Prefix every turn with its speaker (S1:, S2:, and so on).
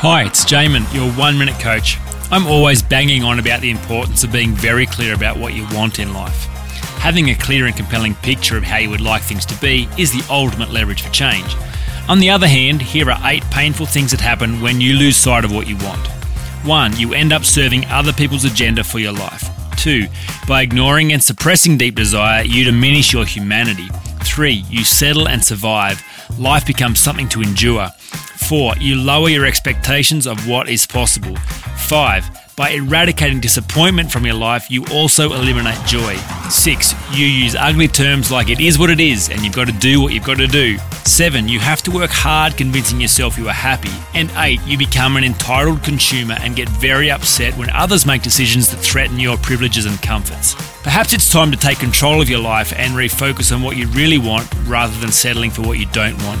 S1: Hi, it's Jamin, your one minute coach. I'm always banging on about the importance of being very clear about what you want in life. Having a clear and compelling picture of how you would like things to be is the ultimate leverage for change. On the other hand, here are eight painful things that happen when you lose sight of what you want. 1. You end up serving other people's agenda for your life. 2. By ignoring and suppressing deep desire, you diminish your humanity. 3. You settle and survive. Life becomes something to endure. 4. You lower your expectations of what is possible. 5. By eradicating disappointment from your life, you also eliminate joy. 6. You use ugly terms like it is what it is and you've got to do what you've got to do. 7. You have to work hard convincing yourself you are happy. And 8. You become an entitled consumer and get very upset when others make decisions that threaten your privileges and comforts. Perhaps it's time to take control of your life and refocus on what you really want rather than settling for what you don't want.